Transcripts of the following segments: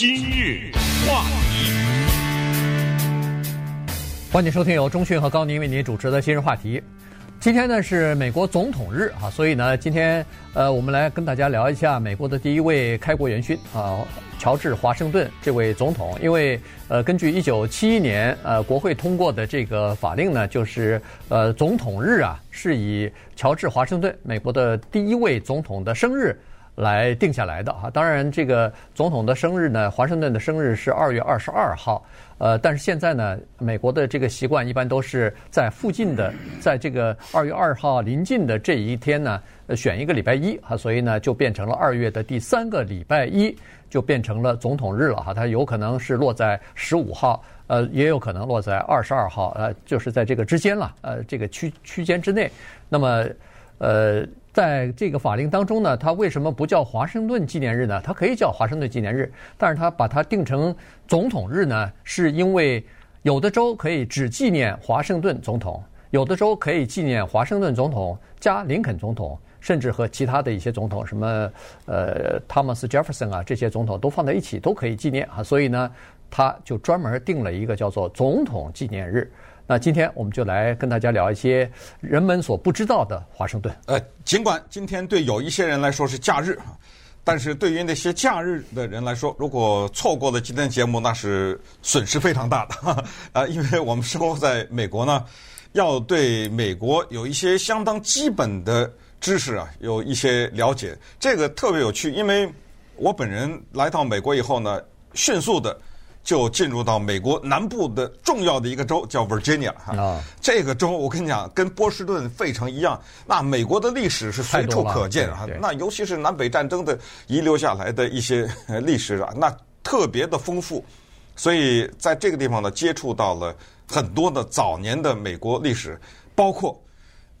今日话题，欢迎收听由中讯和高宁为您主持的今日话题。今天呢是美国总统日啊，所以呢今天呃我们来跟大家聊一下美国的第一位开国元勋啊，乔治华盛顿这位总统。因为呃根据一九七一年呃国会通过的这个法令呢，就是呃总统日啊是以乔治华盛顿美国的第一位总统的生日。来定下来的哈，当然这个总统的生日呢，华盛顿的生日是二月二十二号，呃，但是现在呢，美国的这个习惯一般都是在附近的，在这个二月二号临近的这一天呢，选一个礼拜一哈，所以呢就变成了二月的第三个礼拜一，就变成了总统日了哈，它有可能是落在十五号，呃，也有可能落在二十二号，呃，就是在这个之间了，呃，这个区区间之内，那么，呃。在这个法令当中呢，它为什么不叫华盛顿纪念日呢？它可以叫华盛顿纪念日，但是它把它定成总统日呢，是因为有的州可以只纪念华盛顿总统，有的州可以纪念华盛顿总统加林肯总统，甚至和其他的一些总统，什么呃汤姆斯杰弗森啊这些总统都放在一起都可以纪念啊，所以呢，他就专门定了一个叫做总统纪念日。那今天我们就来跟大家聊一些人们所不知道的华盛顿。呃，尽管今天对有一些人来说是假日，但是对于那些假日的人来说，如果错过了今天节目，那是损失非常大的。啊、因为我们生活在美国呢，要对美国有一些相当基本的知识啊，有一些了解，这个特别有趣。因为我本人来到美国以后呢，迅速的。就进入到美国南部的重要的一个州，叫 Virginia 哈。啊，这个州我跟你讲，跟波士顿、费城一样，那美国的历史是随处可见啊。那尤其是南北战争的遗留下来的一些历史啊，那特别的丰富。所以在这个地方呢，接触到了很多的早年的美国历史，包括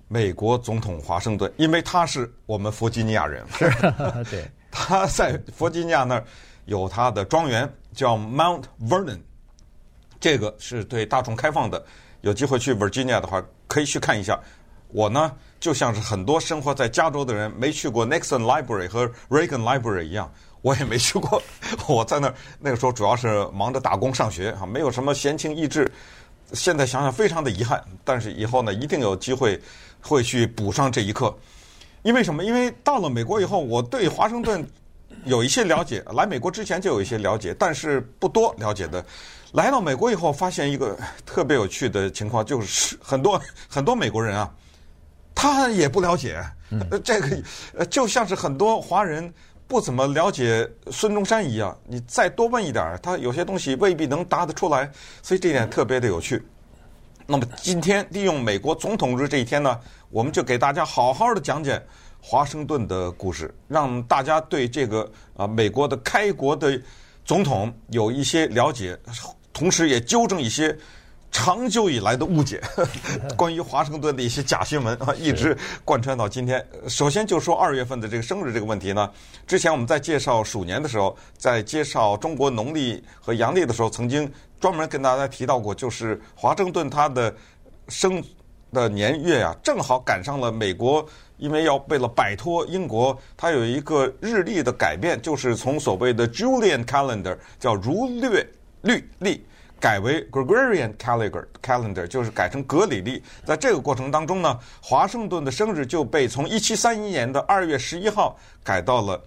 美国总统华盛顿，因为他是我们弗吉尼亚人。是，对，他在弗吉尼亚那儿有他的庄园。叫 Mount Vernon，这个是对大众开放的。有机会去 Virginia 的话，可以去看一下。我呢，就像是很多生活在加州的人没去过 Nixon Library 和 Reagan Library 一样，我也没去过。我在那儿那个时候主要是忙着打工上学啊，没有什么闲情逸致。现在想想非常的遗憾，但是以后呢，一定有机会会去补上这一课。因为什么？因为到了美国以后，我对华盛顿。有一些了解，来美国之前就有一些了解，但是不多了解的。来到美国以后，发现一个特别有趣的情况，就是 很多很多美国人啊，他也不了解。这个就像是很多华人不怎么了解孙中山一样，你再多问一点，他有些东西未必能答得出来。所以这点特别的有趣。那么今天利用美国总统日这一天呢，我们就给大家好好的讲讲。华盛顿的故事，让大家对这个啊美国的开国的总统有一些了解，同时也纠正一些长久以来的误解。关于华盛顿的一些假新闻啊，一直贯穿到今天。首先就说二月份的这个生日这个问题呢，之前我们在介绍鼠年的时候，在介绍中国农历和阳历的时候，曾经专门跟大家提到过，就是华盛顿他的生的年月啊，正好赶上了美国。因为要为了摆脱英国，它有一个日历的改变，就是从所谓的 Julian Calendar 叫儒略律历，改为 Gregorian Calendar，就是改成格里历。在这个过程当中呢，华盛顿的生日就被从一七三一年的二月十一号改到了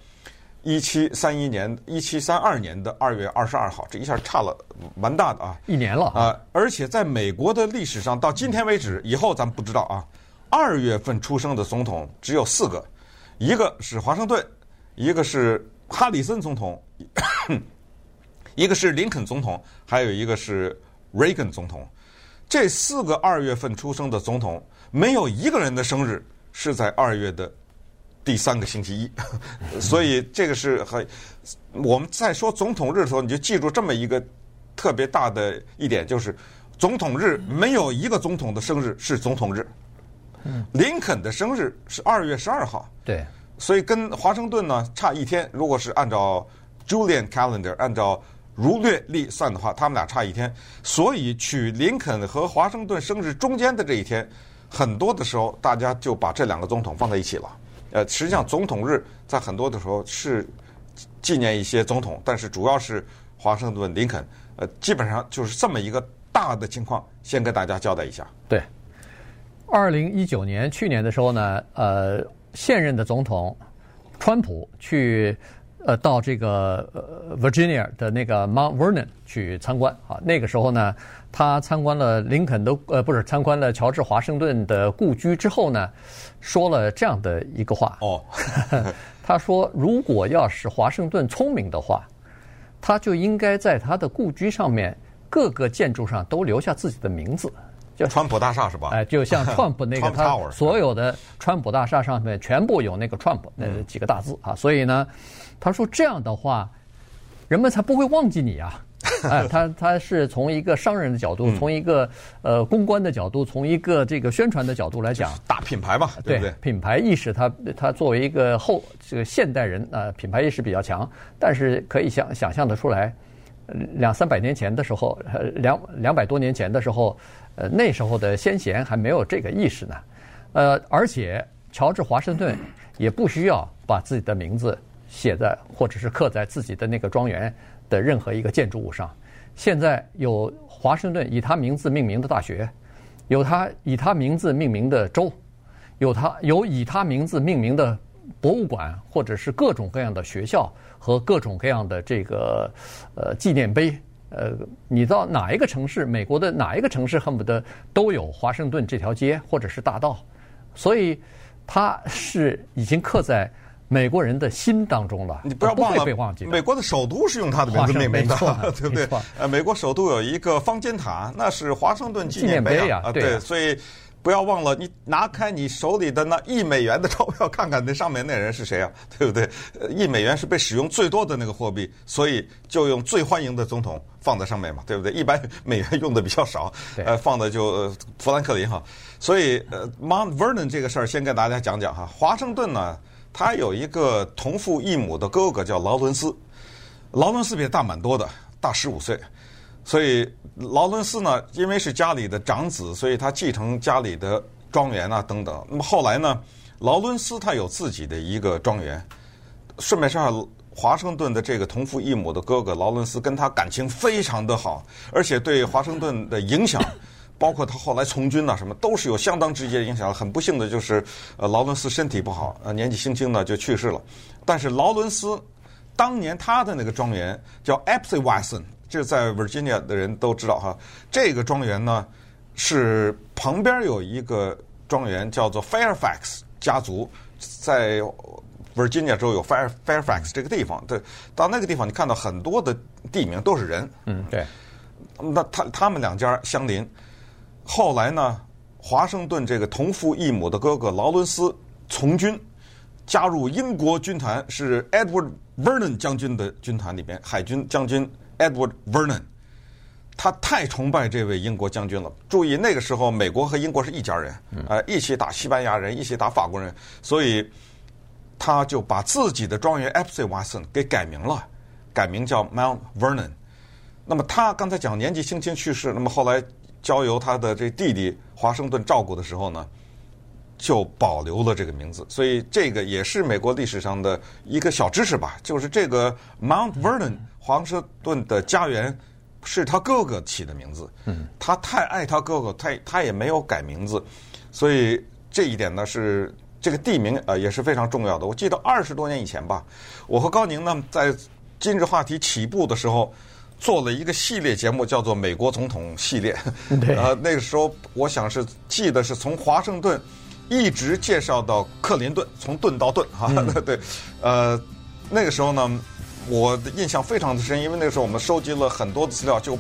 一七三一年一七三二年的二月二十二号，这一下差了蛮大的啊，一年了啊！而且在美国的历史上，到今天为止，以后咱们不知道啊。二月份出生的总统只有四个，一个是华盛顿，一个是哈里森总统，一个是林肯总统，还有一个是 Reagan 总统。这四个二月份出生的总统，没有一个人的生日是在二月的第三个星期一。所以这个是很，我们在说总统日的时候，你就记住这么一个特别大的一点，就是总统日没有一个总统的生日是总统日。林肯的生日是二月十二号，对，所以跟华盛顿呢差一天。如果是按照 Julian Calendar，按照儒略历算的话，他们俩差一天。所以取林肯和华盛顿生日中间的这一天，很多的时候大家就把这两个总统放在一起了。呃，实际上总统日在很多的时候是纪念一些总统，但是主要是华盛顿林肯。呃，基本上就是这么一个大的情况，先跟大家交代一下。对，二零一九年去年的时候呢，呃，现任的总统川普去。呃，到这个呃 Virginia 的那个 Mount Vernon 去参观啊。那个时候呢，他参观了林肯的呃，不是参观了乔治华盛顿的故居之后呢，说了这样的一个话。哦，他说，如果要是华盛顿聪明的话，他就应该在他的故居上面各个建筑上都留下自己的名字。就川普大厦是吧？哎，就像川普那个，他所有的川普大厦上面全部有那个 Trump 那几个大字啊。所以呢。他说：“这样的话，人们才不会忘记你啊！哎，他他是从一个商人的角度，从一个呃公关的角度，从一个这个宣传的角度来讲，大品牌嘛，对不对？品牌意识他，他他作为一个后这个现代人啊、呃，品牌意识比较强。但是可以想想象的出来，两三百年前的时候，两两百多年前的时候，呃，那时候的先贤还没有这个意识呢。呃，而且乔治华盛顿也不需要把自己的名字。”写在或者是刻在自己的那个庄园的任何一个建筑物上。现在有华盛顿以他名字命名的大学，有他以他名字命名的州，有他有以他名字命名的博物馆，或者是各种各样的学校和各种各样的这个呃纪念碑。呃，你到哪一个城市，美国的哪一个城市恨不得都有华盛顿这条街或者是大道，所以他是已经刻在。美国人的心当中了，你不要忘了，被忘记。美国的首都是用他的名字命名的，对不对？呃，美国首都有一个方尖塔，那是华盛顿纪念碑啊，对。所以不要忘了，你拿开你手里的那一美元的钞票，看看那上面那人是谁啊，对不对？一美元是被使用最多的那个货币，所以就用最欢迎的总统放在上面嘛，对不对？一般美元用的比较少，呃，放的就富兰克林哈。所以呃，Mount Vernon 这个事儿先跟大家讲讲哈，华盛顿呢。他有一个同父异母的哥哥叫劳伦斯，劳伦斯比他大蛮多的，大十五岁，所以劳伦斯呢，因为是家里的长子，所以他继承家里的庄园啊等等。那么后来呢，劳伦斯他有自己的一个庄园。顺便说下，华盛顿的这个同父异母的哥哥劳伦斯跟他感情非常的好，而且对华盛顿的影响。包括他后来从军呐，什么都是有相当直接的影响。很不幸的就是，呃，劳伦斯身体不好，呃，年纪轻轻呢就去世了。但是劳伦斯当年他的那个庄园叫 Apsley-Wesson，这在 Virginia 的人都知道哈。这个庄园呢是旁边有一个庄园叫做 Fairfax 家族，在 Virginia 州有 Fair Fairfax 这个地方。对，到那个地方你看到很多的地名都是人。嗯，对。那他他们两家相邻。后来呢，华盛顿这个同父异母的哥哥劳伦斯从军，加入英国军团，是 Edward Vernon 将军的军团里边，海军将军 Edward Vernon。他太崇拜这位英国将军了。注意，那个时候美国和英国是一家人，呃，一起打西班牙人，一起打法国人，所以他就把自己的庄园 Epsy Watson 给改名了，改名叫 Mount Vernon。那么他刚才讲年纪轻轻去世，那么后来。交由他的这弟弟华盛顿照顾的时候呢，就保留了这个名字，所以这个也是美国历史上的一个小知识吧。就是这个 Mount Vernon 华盛顿的家园是他哥哥起的名字，嗯他太爱他哥哥，他他也没有改名字，所以这一点呢是这个地名呃也是非常重要的。我记得二十多年以前吧，我和高宁呢在今日话题起步的时候。做了一个系列节目，叫做《美国总统系列》。呃，那个时候我想是记得是从华盛顿一直介绍到克林顿，从顿到顿哈。嗯、对，呃，那个时候呢，我的印象非常的深，因为那个时候我们收集了很多的资料，就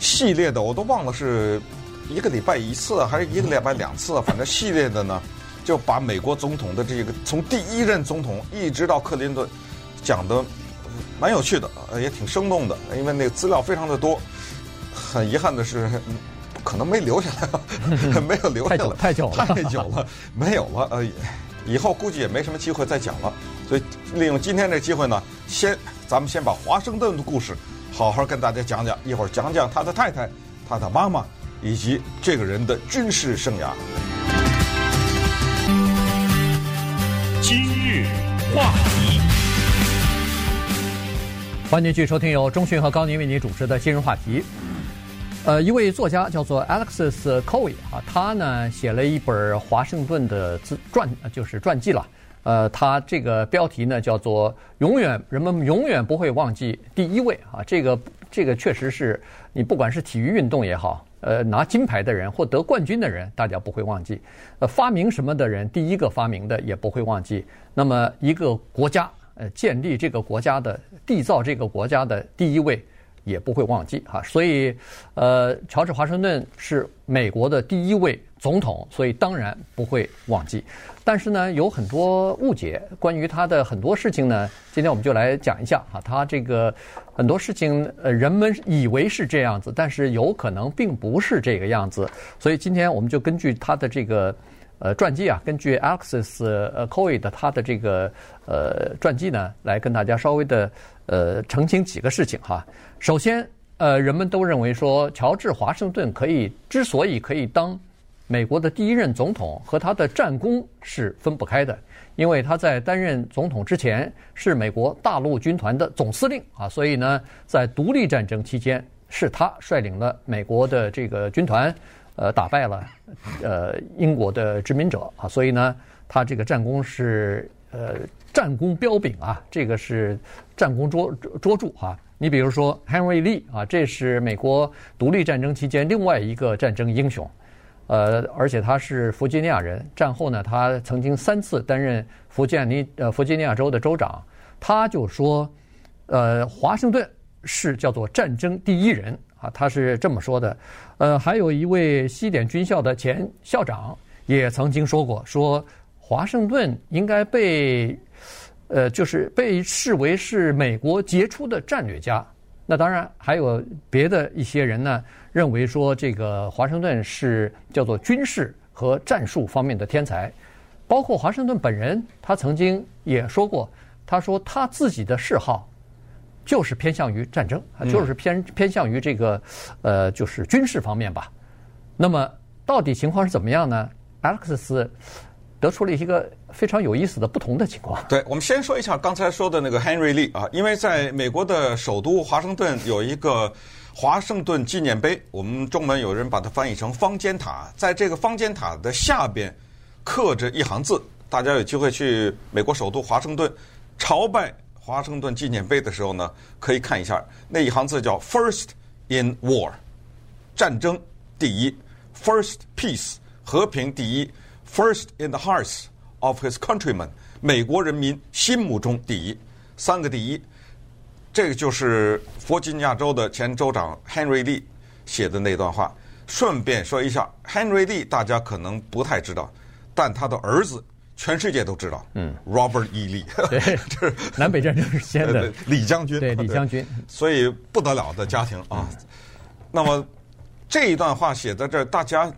系列的我都忘了是一个礼拜一次还是一个礼拜两次，反正系列的呢，就把美国总统的这个从第一任总统一直到克林顿讲的。蛮有趣的，也挺生动的，因为那个资料非常的多。很遗憾的是，可能没留下来，没有留下来，太久了，太久了，没有了。呃，以后估计也没什么机会再讲了。所以利用今天这机会呢，先咱们先把华盛顿的故事好好跟大家讲讲，一会儿讲讲他的太太、他的妈妈以及这个人的军事生涯。今日话题。欢迎继续收听由中讯和高宁为您主持的今日话题。呃，一位作家叫做 Alexis Cowie 啊，他呢写了一本华盛顿的自传，就是传记了。呃，他这个标题呢叫做“永远人们永远不会忘记第一位”啊，这个这个确实是你不管是体育运动也好，呃，拿金牌的人或得冠军的人，大家不会忘记；呃，发明什么的人，第一个发明的也不会忘记。那么一个国家。呃，建立这个国家的、缔造这个国家的第一位，也不会忘记哈。所以，呃，乔治华盛顿是美国的第一位总统，所以当然不会忘记。但是呢，有很多误解，关于他的很多事情呢，今天我们就来讲一下哈。他这个很多事情，呃，人们以为是这样子，但是有可能并不是这个样子。所以今天我们就根据他的这个。呃，传记啊，根据 Alexis 呃 Coy 的他的这个呃传记呢，来跟大家稍微的呃澄清几个事情哈。首先，呃，人们都认为说，乔治华盛顿可以之所以可以当美国的第一任总统，和他的战功是分不开的，因为他在担任总统之前是美国大陆军团的总司令啊，所以呢，在独立战争期间是他率领了美国的这个军团。呃，打败了呃英国的殖民者啊，所以呢，他这个战功是呃战功彪炳啊，这个是战功卓卓著啊。你比如说 Henry Lee 啊，这是美国独立战争期间另外一个战争英雄，呃，而且他是弗吉尼亚人，战后呢，他曾经三次担任弗吉尼呃弗吉尼亚州的州长，他就说，呃，华盛顿是叫做战争第一人。啊，他是这么说的，呃，还有一位西点军校的前校长也曾经说过，说华盛顿应该被，呃，就是被视为是美国杰出的战略家。那当然还有别的一些人呢，认为说这个华盛顿是叫做军事和战术方面的天才，包括华盛顿本人，他曾经也说过，他说他自己的嗜好。就是偏向于战争啊，就是偏偏向于这个，呃，就是军事方面吧。那么到底情况是怎么样呢？Alex 得出了一个非常有意思的不同的情况。对，我们先说一下刚才说的那个 Henry Lee 啊，因为在美国的首都华盛顿有一个华盛顿纪念碑，我们中文有人把它翻译成方尖塔，在这个方尖塔的下边刻着一行字，大家有机会去美国首都华盛顿朝拜。华盛顿纪念碑的时候呢，可以看一下那一行字叫 “First in War”，战争第一；“First Peace”，和平第一；“First in the hearts of his countrymen”，美国人民心目中第一。三个第一，这个就是弗吉尼亚州的前州长 Henry Lee 写的那段话。顺便说一下，Henry Lee 大家可能不太知道，但他的儿子。全世界都知道，嗯，Robert E. Lee，对，就是南北战争时期的李将军，对，李将军，所以不得了的家庭啊。那么这一段话写在这儿，大家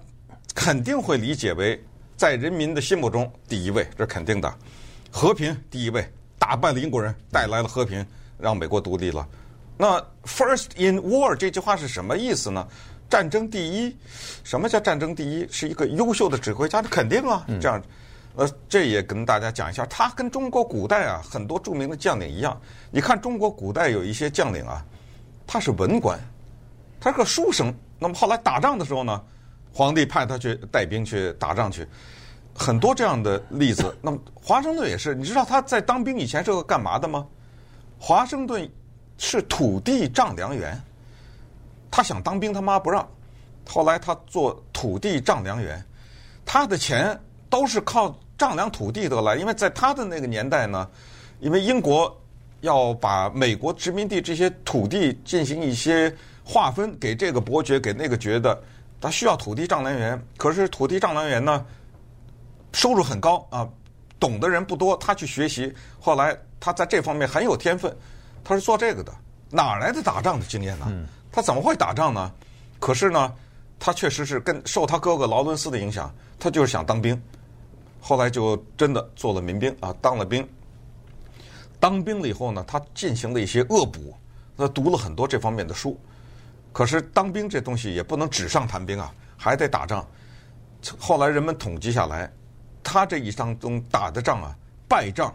肯定会理解为在人民的心目中第一位，这是肯定的。和平第一位，打败了英国人，带来了和平，让美国独立了。那 First in War 这句话是什么意思呢？战争第一，什么叫战争第一？是一个优秀的指挥家，那肯定啊，这样。呃，这也跟大家讲一下，他跟中国古代啊很多著名的将领一样。你看中国古代有一些将领啊，他是文官，他是个书生。那么后来打仗的时候呢，皇帝派他去带兵去打仗去，很多这样的例子。那么华盛顿也是，你知道他在当兵以前是个干嘛的吗？华盛顿是土地丈量员，他想当兵，他妈不让。后来他做土地丈量员，他的钱。都是靠丈量土地得来，因为在他的那个年代呢，因为英国要把美国殖民地这些土地进行一些划分，给这个伯爵，给那个爵的，他需要土地丈量员。可是土地丈量员呢，收入很高啊，懂的人不多。他去学习，后来他在这方面很有天分，他是做这个的。哪来的打仗的经验呢？他怎么会打仗呢？可是呢，他确实是跟受他哥哥劳伦斯的影响，他就是想当兵。后来就真的做了民兵啊，当了兵。当兵了以后呢，他进行了一些恶补，他读了很多这方面的书。可是当兵这东西也不能纸上谈兵啊，还得打仗。后来人们统计下来，他这一生中打的仗啊，败仗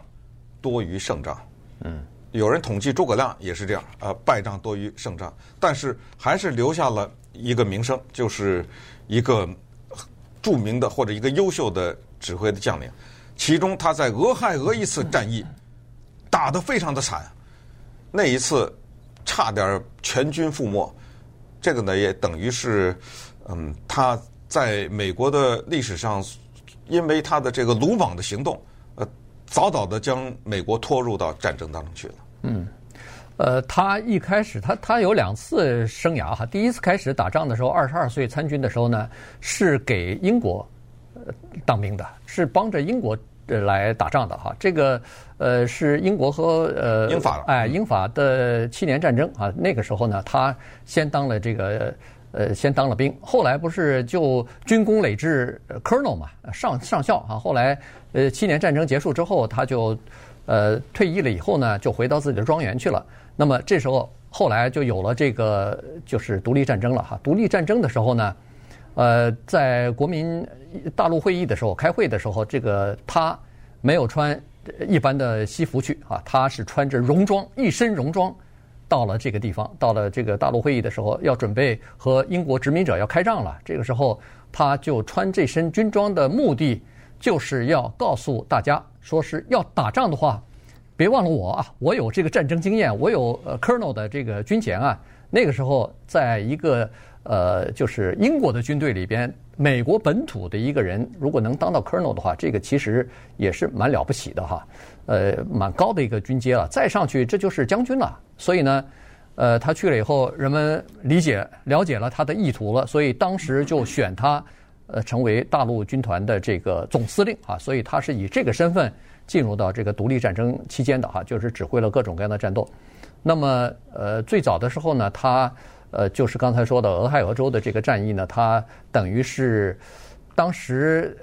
多于胜仗。嗯，有人统计诸葛亮也是这样，呃，败仗多于胜仗，但是还是留下了一个名声，就是一个著名的或者一个优秀的指挥的将领。其中他在俄亥俄一次战役打得非常的惨，那一次差点全军覆没。这个呢，也等于是，嗯，他在美国的历史上，因为他的这个鲁莽的行动，呃，早早的将美国拖入到战争当中去了。嗯，呃，他一开始他他有两次生涯哈，第一次开始打仗的时候，二十二岁参军的时候呢，是给英国呃当兵的，是帮着英国来打仗的哈。这个呃是英国和呃英法哎英法的七年战争啊，那个时候呢，他先当了这个呃先当了兵，后来不是就军功累至 Colonel 嘛，上上校啊，后来呃七年战争结束之后，他就。呃，退役了以后呢，就回到自己的庄园去了。那么这时候，后来就有了这个就是独立战争了哈。独立战争的时候呢，呃，在国民大陆会议的时候开会的时候，这个他没有穿一般的西服去啊，他是穿着戎装，一身戎装到了这个地方，到了这个大陆会议的时候，要准备和英国殖民者要开仗了。这个时候，他就穿这身军装的目的，就是要告诉大家。说是要打仗的话，别忘了我啊！我有这个战争经验，我有呃 Colonel 的这个军衔啊。那个时候，在一个呃，就是英国的军队里边，美国本土的一个人，如果能当到 Colonel 的话，这个其实也是蛮了不起的哈，呃，蛮高的一个军阶了。再上去，这就是将军了。所以呢，呃，他去了以后，人们理解了解了他的意图了，所以当时就选他。呃，成为大陆军团的这个总司令啊，所以他是以这个身份进入到这个独立战争期间的哈，就是指挥了各种各样的战斗。那么，呃，最早的时候呢，他呃，就是刚才说的俄亥俄州的这个战役呢，他等于是当时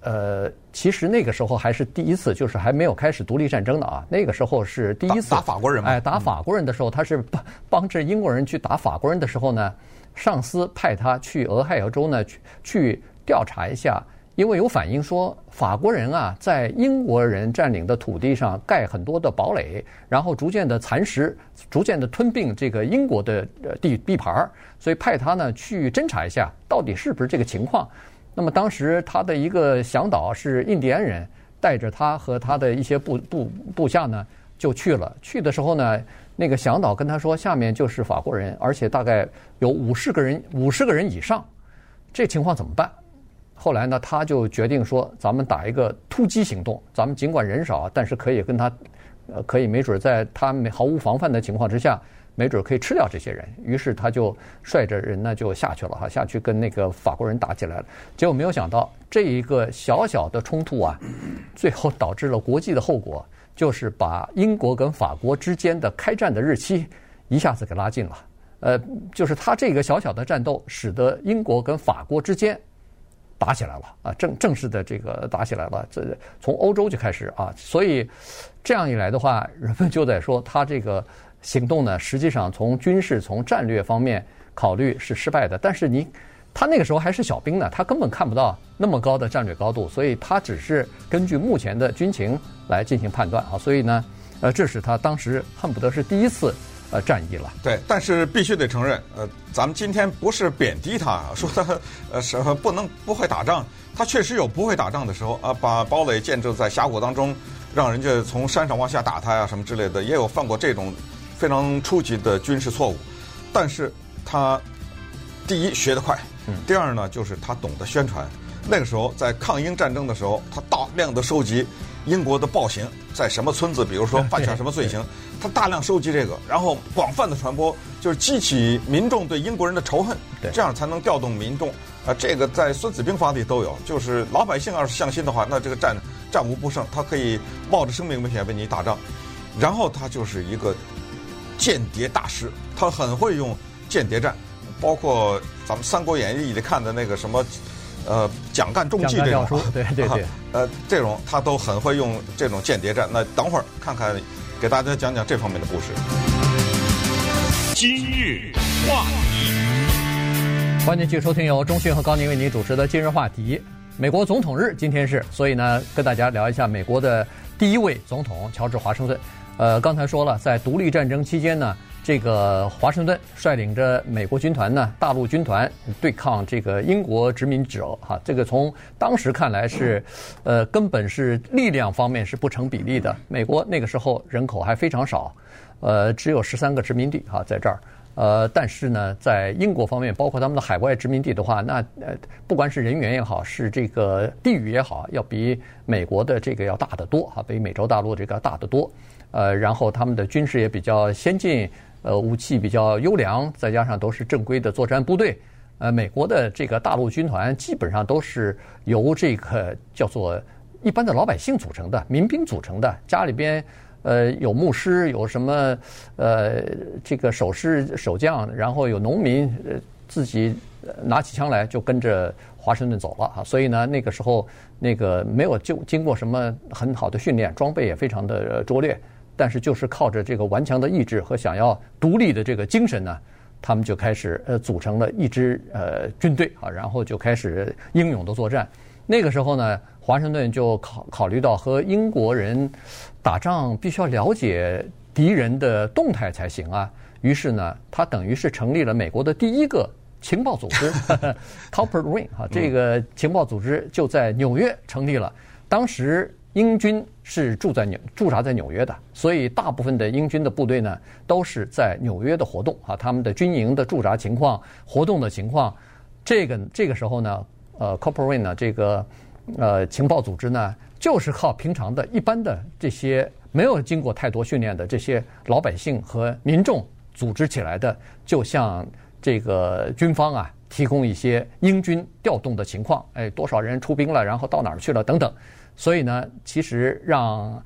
呃，其实那个时候还是第一次，就是还没有开始独立战争的啊，那个时候是第一次打，打法国人嘛，哎，打法国人的时候，他是帮帮着英国人去打法国人的时候呢。上司派他去俄亥俄州呢，去去调查一下，因为有反映说法国人啊，在英国人占领的土地上盖很多的堡垒，然后逐渐的蚕食，逐渐的吞并这个英国的地地盘，所以派他呢去侦查一下，到底是不是这个情况。那么当时他的一个向导是印第安人，带着他和他的一些部部部下呢就去了。去的时候呢。那个向导跟他说：“下面就是法国人，而且大概有五十个人，五十个人以上，这情况怎么办？”后来呢，他就决定说：“咱们打一个突击行动，咱们尽管人少，但是可以跟他，呃，可以没准在他没毫无防范的情况之下，没准可以吃掉这些人。”于是他就率着人呢就下去了哈，下去跟那个法国人打起来了。结果没有想到，这一个小小的冲突啊，最后导致了国际的后果。就是把英国跟法国之间的开战的日期一下子给拉近了，呃，就是他这个小小的战斗，使得英国跟法国之间打起来了啊，正正式的这个打起来了，这从欧洲就开始啊，所以这样一来的话，人们就在说他这个行动呢，实际上从军事从战略方面考虑是失败的，但是你。他那个时候还是小兵呢，他根本看不到那么高的战略高度，所以他只是根据目前的军情来进行判断啊。所以呢，呃，这是他当时恨不得是第一次呃战役了。对，但是必须得承认，呃，咱们今天不是贬低他，说他呃什么不能不会打仗，他确实有不会打仗的时候啊，把堡垒建设在峡谷当中，让人家从山上往下打他呀什么之类的，也有犯过这种非常初级的军事错误。但是他第一学得快。第二呢，就是他懂得宣传。那个时候在抗英战争的时候，他大量的收集英国的暴行，在什么村子，比如说犯下什么罪行，他大量收集这个，然后广泛的传播，就是激起民众对英国人的仇恨，这样才能调动民众。啊，这个在《孙子兵法》里都有，就是老百姓要是向心的话，那这个战战无不胜，他可以冒着生命危险为你打仗。然后他就是一个间谍大师，他很会用间谍战。包括咱们《三国演义》里看的那个什么，呃，蒋干中计这种，对对对，呃，这种他都很会用这种间谍战。那等会儿看看，给大家讲讲这方面的故事。今日话题，欢迎继续收听由中讯和高宁为您主持的《今日话题》。美国总统日今天是，所以呢，跟大家聊一下美国的第一位总统乔治华盛顿。呃，刚才说了，在独立战争期间呢，这个华盛顿率领着美国军团呢，大陆军团对抗这个英国殖民者，哈，这个从当时看来是，呃，根本是力量方面是不成比例的。美国那个时候人口还非常少，呃，只有十三个殖民地哈，在这儿。呃，但是呢，在英国方面，包括他们的海外殖民地的话，那呃，不管是人员也好，是这个地域也好，要比美国的这个要大得多哈，比美洲大陆这个大得多。呃，然后他们的军事也比较先进，呃，武器比较优良，再加上都是正规的作战部队。呃，美国的这个大陆军团基本上都是由这个叫做一般的老百姓组成的民兵组成的，家里边。呃，有牧师，有什么呃，这个守师守将，然后有农民，呃，自己拿起枪来就跟着华盛顿走了啊。所以呢，那个时候那个没有就经过什么很好的训练，装备也非常的拙劣，但是就是靠着这个顽强的意志和想要独立的这个精神呢，他们就开始呃组成了一支呃军队啊，然后就开始英勇的作战。那个时候呢。华盛顿就考考虑到和英国人打仗必须要了解敌人的动态才行啊，于是呢，他等于是成立了美国的第一个情报组织 Copper Ring 哈，这个情报组织就在纽约成立了。当时英军是住在纽驻扎在纽约的，所以大部分的英军的部队呢都是在纽约的活动啊，他们的军营的驻扎情况、活动的情况，这个这个时候呢，呃，Copper Ring 呢这个。呃，情报组织呢，就是靠平常的一般的这些没有经过太多训练的这些老百姓和民众组织起来的，就像这个军方啊，提供一些英军调动的情况，哎，多少人出兵了，然后到哪儿去了等等。所以呢，其实让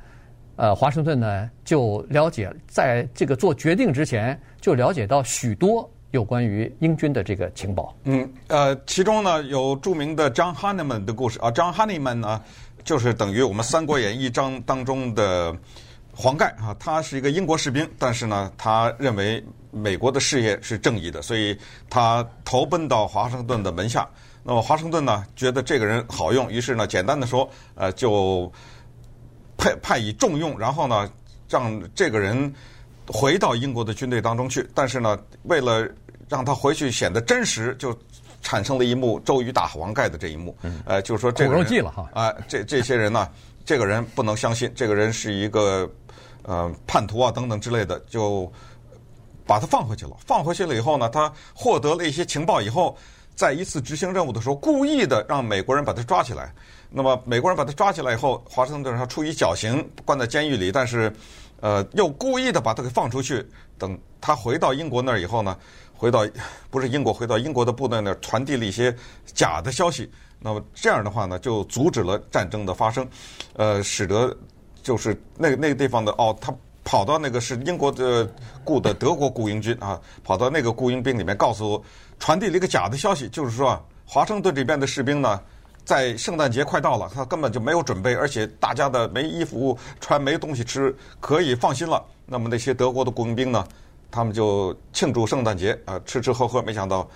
呃华盛顿呢就了解，在这个做决定之前就了解到许多。有关于英军的这个情报，嗯，呃，其中呢有著名的 John Honeyman 的故事啊，John Honeyman 呢就是等于我们《三国演义》章当中的黄盖啊，他是一个英国士兵，但是呢，他认为美国的事业是正义的，所以他投奔到华盛顿的门下。那么华盛顿呢觉得这个人好用，于是呢，简单的说，呃，就派派以重用，然后呢，让这个人。回到英国的军队当中去，但是呢，为了让他回去显得真实，就产生了一幕周瑜打黄盖的这一幕。嗯、呃，就是说这个人啊、呃，这这些人呢，这个人不能相信，这个人是一个呃叛徒啊等等之类的，就把他放回去了。放回去了以后呢，他获得了一些情报以后，在一次执行任务的时候，故意的让美国人把他抓起来。那么美国人把他抓起来以后，华盛顿上处以绞刑，关在监狱里，但是。呃，又故意的把他给放出去。等他回到英国那儿以后呢，回到不是英国，回到英国的部队那儿传递了一些假的消息。那么这样的话呢，就阻止了战争的发生，呃，使得就是那个那个地方的哦，他跑到那个是英国的雇的德国雇佣军啊，跑到那个雇佣兵里面，告诉传递了一个假的消息，就是说华盛顿这边的士兵呢。在圣诞节快到了，他根本就没有准备，而且大家的没衣服穿，没东西吃，可以放心了。那么那些德国的雇佣兵呢，他们就庆祝圣诞节啊，吃吃喝喝，没想到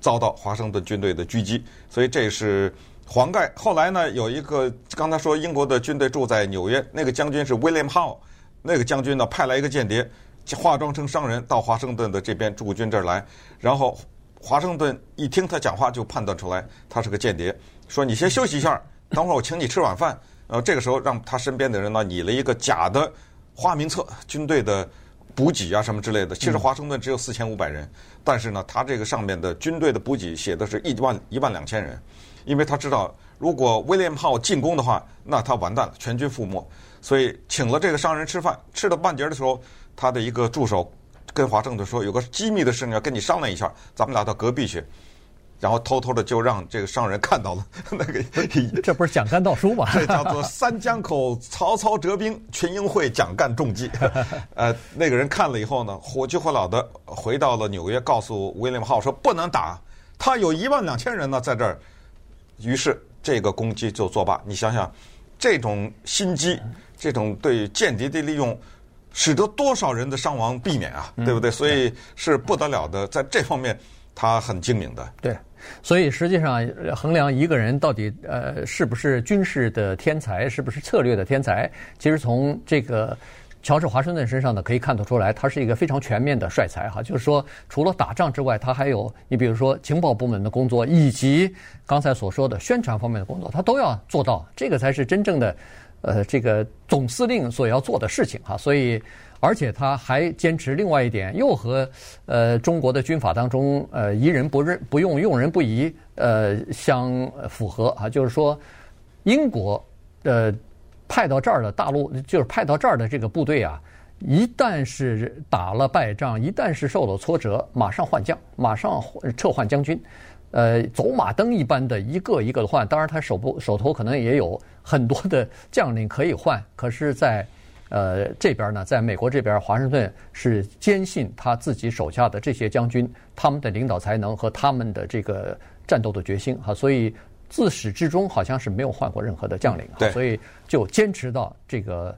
遭到华盛顿军队的狙击。所以这是黄盖。后来呢，有一个刚才说英国的军队住在纽约，那个将军是 William Howe，那个将军呢派来一个间谍，化妆成商人到华盛顿的这边驻军这儿来，然后华盛顿一听他讲话就判断出来他是个间谍。说你先休息一下，等会儿我请你吃晚饭。呃，这个时候让他身边的人呢拟了一个假的花名册，军队的补给啊什么之类的。其实华盛顿只有四千五百人，但是呢，他这个上面的军队的补给写的是一万一万两千人，因为他知道如果威廉炮进攻的话，那他完蛋了，全军覆没。所以请了这个商人吃饭，吃到半截的时候，他的一个助手跟华盛顿说，有个机密的事情要跟你商量一下，咱们俩到隔壁去。然后偷偷的就让这个商人看到了那个，这不是蒋干道书吗？这叫做三江口曹操折兵，群英会蒋干中计。呃，那个人看了以后呢，火急火燎的回到了纽约，告诉威廉姆号说不能打，他有一万两千人呢在这儿。于是这个攻击就作罢。你想想，这种心机，这种对间谍的利用，使得多少人的伤亡避免啊，对不对？所以是不得了的，在这方面他很精明的。对。所以实际上，衡量一个人到底呃是不是军事的天才，是不是策略的天才，其实从这个乔治华盛顿身上呢，可以看得出来，他是一个非常全面的帅才哈。就是说，除了打仗之外，他还有你比如说情报部门的工作，以及刚才所说的宣传方面的工作，他都要做到。这个才是真正的，呃，这个总司令所要做的事情哈。所以，而且他还坚持另外一点，又和呃中国的军法当中呃疑人不认不用，用人不疑呃相符合啊。就是说，英国呃。派到这儿的大陆，就是派到这儿的这个部队啊，一旦是打了败仗，一旦是受了挫折，马上换将，马上撤换将军，呃，走马灯一般的一个一个的换。当然，他手部手头可能也有很多的将领可以换，可是在，在呃这边呢，在美国这边，华盛顿是坚信他自己手下的这些将军，他们的领导才能和他们的这个战斗的决心哈，所以。自始至终好像是没有换过任何的将领，对，所以就坚持到这个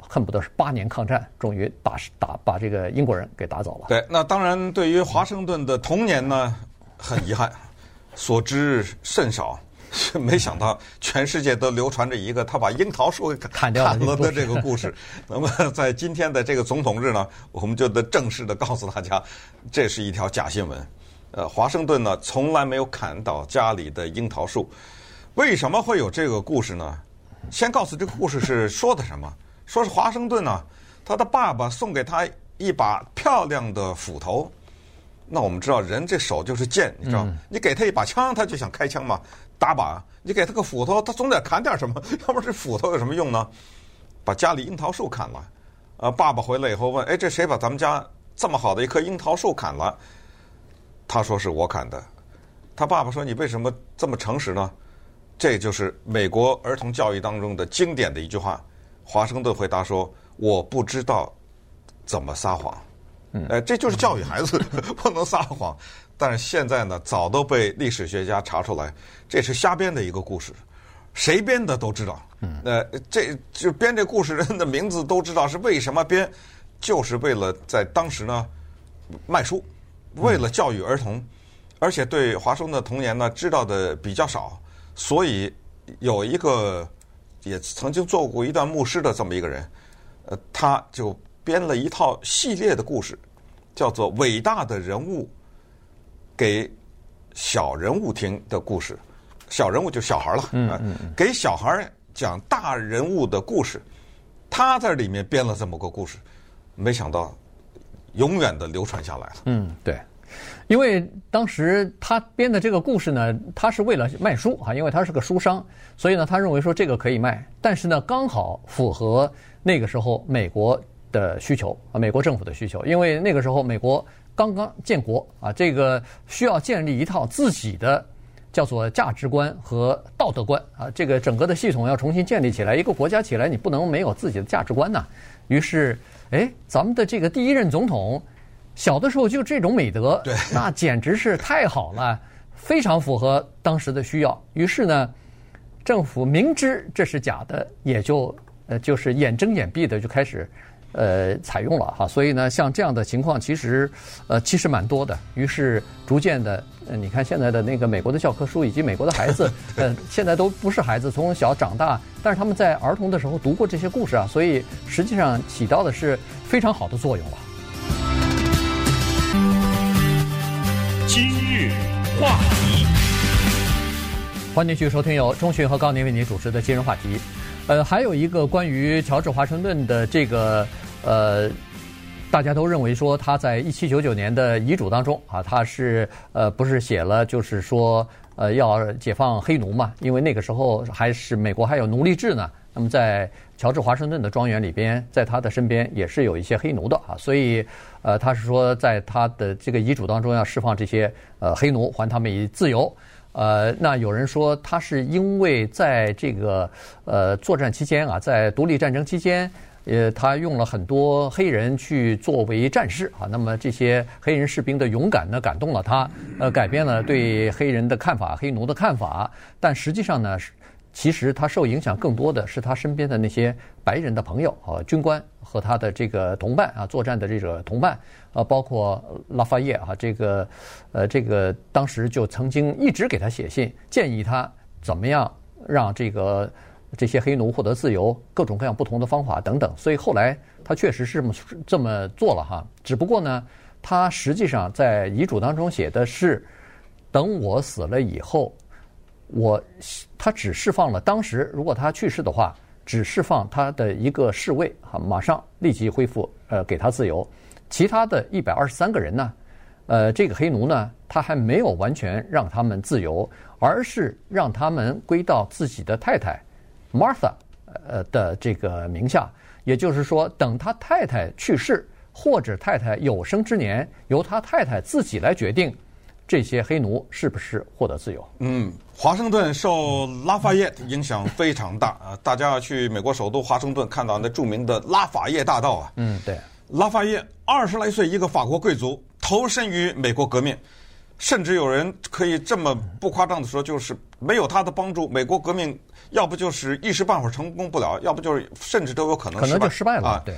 恨不得是八年抗战，终于打打把这个英国人给打走了。对，那当然对于华盛顿的童年呢，很遗憾，所知甚少。没想到全世界都流传着一个他把樱桃树给砍掉了的这个故事。那么在今天的这个总统日呢，我们就得正式的告诉大家，这是一条假新闻。呃，华盛顿呢，从来没有砍倒家里的樱桃树。为什么会有这个故事呢？先告诉这个故事是说的什么？说是华盛顿呢，他的爸爸送给他一把漂亮的斧头。那我们知道，人这手就是剑，你知道，你给他一把枪，他就想开枪嘛，打靶；你给他个斧头，他总得砍点什么，要不这斧头有什么用呢？把家里樱桃树砍了。呃，爸爸回来以后问：“哎，这谁把咱们家这么好的一棵樱桃树砍了？”他说是我砍的，他爸爸说，你为什么这么诚实呢？这就是美国儿童教育当中的经典的一句话。华盛顿回答说：“我不知道怎么撒谎。”嗯，哎，这就是教育孩子 不能撒谎。但是现在呢，早都被历史学家查出来，这是瞎编的一个故事，谁编的都知道。嗯，呃，这就编这故事人的名字都知道是为什么编，就是为了在当时呢卖书。为了教育儿童，而且对华盛顿的童年呢知道的比较少，所以有一个也曾经做过一段牧师的这么一个人，呃，他就编了一套系列的故事，叫做《伟大的人物给小人物听的故事》，小人物就小孩了，嗯嗯，给小孩讲大人物的故事，他在里面编了这么个故事，没想到。永远的流传下来了。嗯，对，因为当时他编的这个故事呢，他是为了卖书啊，因为他是个书商，所以呢，他认为说这个可以卖，但是呢，刚好符合那个时候美国的需求啊，美国政府的需求，因为那个时候美国刚刚建国啊，这个需要建立一套自己的叫做价值观和道德观啊，这个整个的系统要重新建立起来，一个国家起来，你不能没有自己的价值观呐，于是。哎，咱们的这个第一任总统，小的时候就这种美德，那简直是太好了，非常符合当时的需要。于是呢，政府明知这是假的，也就呃就是眼睁眼闭的就开始。呃，采用了哈，所以呢，像这样的情况，其实，呃，其实蛮多的。于是，逐渐的，呃，你看现在的那个美国的教科书，以及美国的孩子，呃，现在都不是孩子，从小长大，但是他们在儿童的时候读过这些故事啊，所以实际上起到的是非常好的作用了。今日话题，欢迎继续收听由钟迅和高宁为您主持的今日话题。呃，还有一个关于乔治华盛顿的这个。呃，大家都认为说他在一七九九年的遗嘱当中啊，他是呃不是写了就是说呃要解放黑奴嘛？因为那个时候还是美国还有奴隶制呢。那么在乔治华盛顿的庄园里边，在他的身边也是有一些黑奴的啊。所以呃他是说在他的这个遗嘱当中要释放这些呃黑奴，还他们以自由。呃，那有人说他是因为在这个呃作战期间啊，在独立战争期间。呃，他用了很多黑人去作为战士啊，那么这些黑人士兵的勇敢呢，感动了他，呃，改变了对黑人的看法、黑奴的看法。但实际上呢，其实他受影响更多的是他身边的那些白人的朋友啊，军官和他的这个同伴啊，作战的这个同伴，啊，包括拉法叶啊，这个呃，这个当时就曾经一直给他写信，建议他怎么样让这个。这些黑奴获得自由，各种各样不同的方法等等。所以后来他确实是这么这么做了哈。只不过呢，他实际上在遗嘱当中写的是，等我死了以后，我他只释放了当时如果他去世的话，只释放他的一个侍卫哈，马上立即恢复呃给他自由。其他的一百二十三个人呢，呃，这个黑奴呢，他还没有完全让他们自由，而是让他们归到自己的太太 Martha 呃的这个名下。也就是说，等他太太去世或者太太有生之年，由他太太自己来决定这些黑奴是不是获得自由。嗯，华盛顿受拉法叶影响非常大啊！大家要去美国首都华盛顿看到那著名的拉法叶大道啊。嗯，对。拉法叶二十来岁，一个法国贵族投身于美国革命，甚至有人可以这么不夸张的说，就是没有他的帮助，美国革命要不就是一时半会儿成功不了，要不就是甚至都有可能可能就失败了啊。对，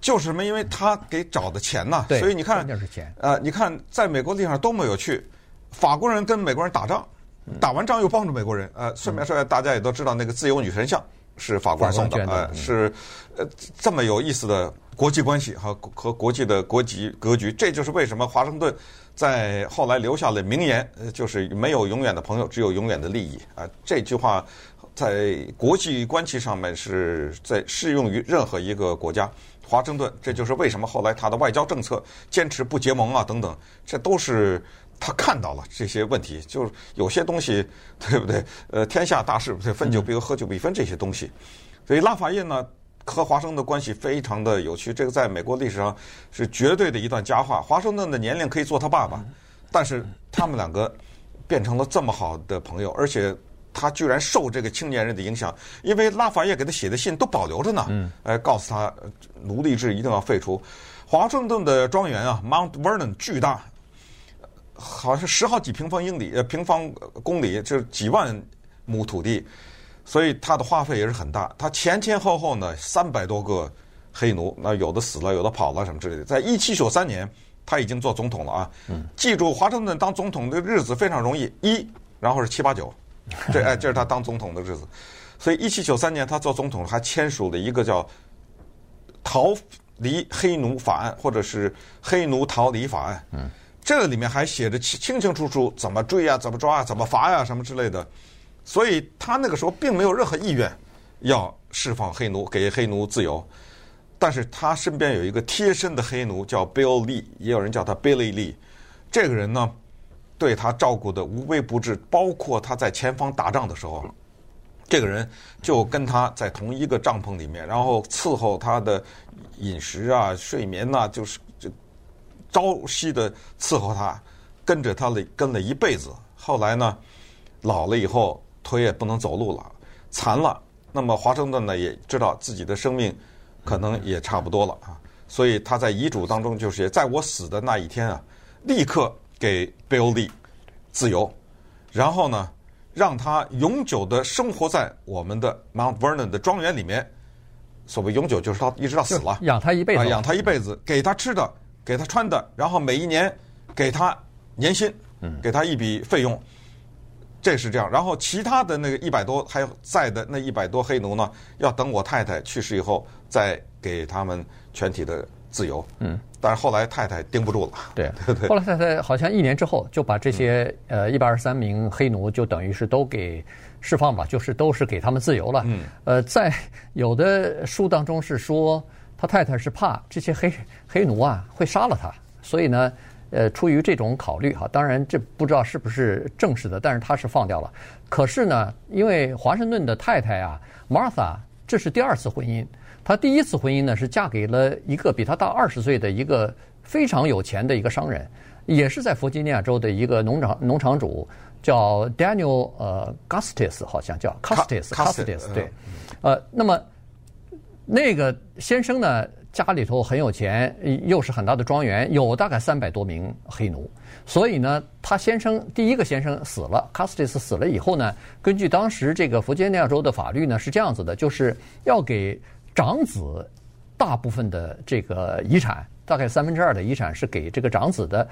就是什么？因为他给找的钱呐。对，所以你看，呃，你看在美国历史上多么有趣，法国人跟美国人打仗，打完仗又帮助美国人。呃，顺便说，大家也都知道那个自由女神像是法国人送的，呃，是呃这么有意思的。国际关系和和国际的国际格局，这就是为什么华盛顿在后来留下了名言，就是没有永远的朋友，只有永远的利益啊。这句话在国际关系上面是在适用于任何一个国家。华盛顿，这就是为什么后来他的外交政策坚持不结盟啊等等，这都是他看到了这些问题，就是有些东西对不对？呃，天下大事，分久必合，合久必分这些东西。所以拉法叶呢？和华盛顿的关系非常的有趣，这个在美国历史上是绝对的一段佳话。华盛顿的年龄可以做他爸爸，但是他们两个变成了这么好的朋友，而且他居然受这个青年人的影响，因为拉法叶给他写的信都保留着呢。嗯，哎，告诉他奴隶制一定要废除。华盛顿的庄园啊，Mount Vernon 巨大，好像是十好几平方英里呃平方公里，就是几万亩土地。所以他的花费也是很大，他前前后后呢三百多个黑奴，那有的死了，有的跑了什么之类的。在一七九三年，他已经做总统了啊。嗯。记住，华盛顿当总统的日子非常容易，一，然后是七八九，这哎这是他当总统的日子。所以一七九三年他做总统还签署了一个叫《逃离黑奴法案》或者是《黑奴逃离法案》。嗯。这个里面还写着清清楚楚怎么追啊，怎么抓啊，怎么罚呀，什么之类的。所以他那个时候并没有任何意愿要释放黑奴，给黑奴自由。但是他身边有一个贴身的黑奴叫 Bill Lee，也有人叫他 Billy Lee。这个人呢，对他照顾的无微不至，包括他在前方打仗的时候，这个人就跟他在同一个帐篷里面，然后伺候他的饮食啊、睡眠呐、就是就朝夕的伺候他，跟着他了跟了一辈子。后来呢，老了以后。腿也不能走路了，残了。那么华盛顿呢，也知道自己的生命可能也差不多了啊，所以他在遗嘱当中就写，在我死的那一天啊，立刻给 Bill Lee 自由，然后呢，让他永久的生活在我们的 Mount Vernon 的庄园里面。所谓永久，就是他一直到死了，养他一辈子，养他一辈子，给他吃的，给他穿的，然后每一年给他年薪，给他一笔费用。这是这样，然后其他的那个一百多还有在的那一百多黑奴呢，要等我太太去世以后再给他们全体的自由。嗯，但是后来太太盯不住了。对 对对。后来太太好像一年之后就把这些呃一百二十三名黑奴就等于是都给释放吧，就是都是给他们自由了。嗯。呃，在有的书当中是说他太太是怕这些黑黑奴啊会杀了他，所以呢。呃，出于这种考虑哈，当然这不知道是不是正式的，但是他是放掉了。可是呢，因为华盛顿的太太啊，Martha，这是第二次婚姻。她第一次婚姻呢是嫁给了一个比她大二十岁的一个非常有钱的一个商人，也是在弗吉尼亚州的一个农场农场主，叫 Daniel 呃 Gustis 好像叫 Custis，Custis 对。呃，那么那个先生呢？家里头很有钱，又是很大的庄园，有大概三百多名黑奴。所以呢，他先生第一个先生死了，Custis 死了以后呢，根据当时这个弗吉尼亚州的法律呢，是这样子的，就是要给长子大部分的这个遗产，大概三分之二的遗产是给这个长子的，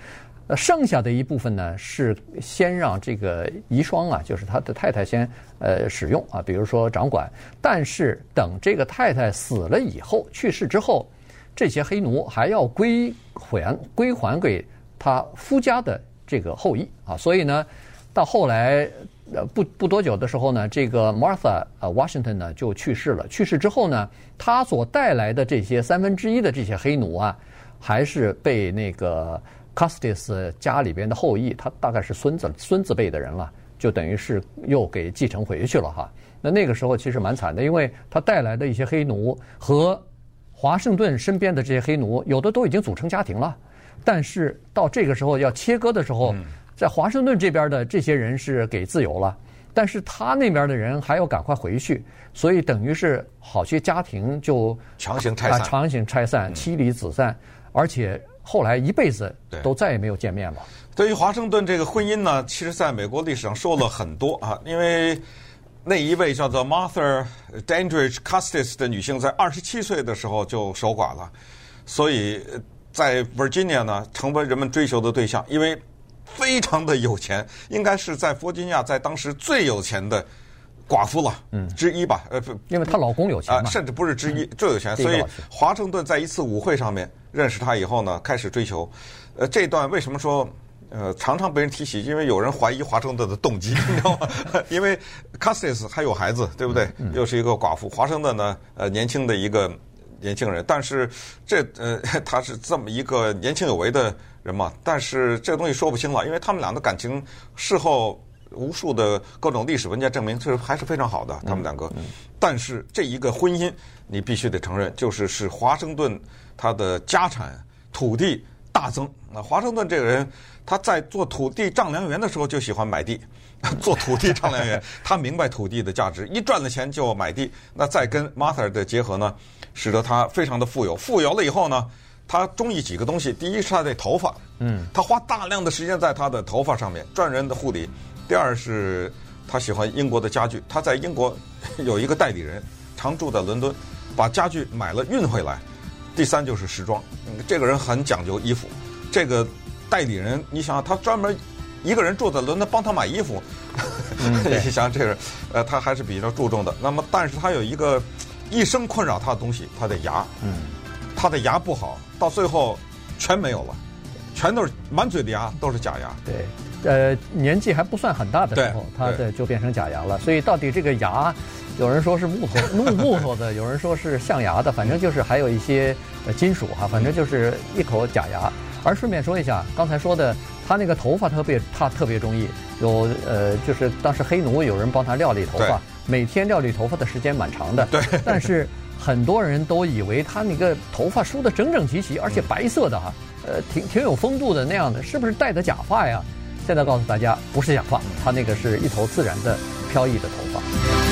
呃，剩下的一部分呢是先让这个遗孀啊，就是他的太太先呃使用啊，比如说掌管。但是等这个太太死了以后，去世之后，这些黑奴还要归还归还给他夫家的这个后裔啊。所以呢，到后来呃不不多久的时候呢，这个 Martha 呃 Washington 呢就去世了。去世之后呢，他所带来的这些三分之一的这些黑奴啊。还是被那个 Custis 家里边的后裔，他大概是孙子孙子辈的人了，就等于是又给继承回去了哈。那那个时候其实蛮惨的，因为他带来的一些黑奴和华盛顿身边的这些黑奴，有的都已经组成家庭了，但是到这个时候要切割的时候，在华盛顿这边的这些人是给自由了，但是他那边的人还要赶快回去，所以等于是好些家庭就强行拆散，强行拆散，妻离子散。而且后来一辈子都再也没有见面了。对于华盛顿这个婚姻呢，其实在美国历史上说了很多啊，因为那一位叫做 Martha Dandridge Custis 的女性，在二十七岁的时候就守寡了，所以在 Virginia 呢成为人们追求的对象，因为非常的有钱，应该是在弗吉尼亚在当时最有钱的。寡妇了，嗯，之一吧，呃，因为她老公有钱嘛，甚至不是之一，最有钱。所以华盛顿在一次舞会上面认识她以后呢，开始追求。呃，这段为什么说呃常常被人提起？因为有人怀疑华盛顿的动机，你知道吗？因为 Custis 还有孩子，对不对？又是一个寡妇。华盛顿呢，呃，年轻的一个年轻人，但是这呃 他是这么一个年轻有为的人嘛，但是这个东西说不清了，因为他们俩的感情事后。无数的各种历史文件证明，这还是非常好的，他们两个。但是这一个婚姻，你必须得承认，就是使华盛顿他的家产土地大增。那华盛顿这个人，他在做土地丈量员的时候就喜欢买地，做土地丈量员，他明白土地的价值，一赚了钱就买地。那再跟 Martha 的结合呢，使得他非常的富有。富有了以后呢，他中意几个东西，第一是他的头发，嗯，他花大量的时间在他的头发上面，专人的护理。第二是，他喜欢英国的家具。他在英国有一个代理人，常住在伦敦，把家具买了运回来。第三就是时装，这个人很讲究衣服。这个代理人，你想想，他专门一个人住在伦敦帮他买衣服，嗯、你想 想这个，呃，他还是比较注重的。那么，但是他有一个一生困扰他的东西，他的牙。嗯，他的牙不好，到最后全没有了，全都是满嘴的牙都是假牙。对。呃，年纪还不算很大的时候，他的就变成假牙了。所以到底这个牙，有人说是木头 木木头的，有人说是象牙的，反正就是还有一些呃金属哈，反正就是一口假牙。而顺便说一下，刚才说的他那个头发特别，他特别中意。有呃，就是当时黑奴有人帮他料理头发，每天料理头发的时间蛮长的。对。但是很多人都以为他那个头发梳得整整齐齐，而且白色的哈，呃，挺挺有风度的那样的，是不是戴的假发呀？现在告诉大家，不是假发，他那个是一头自然的飘逸的头发。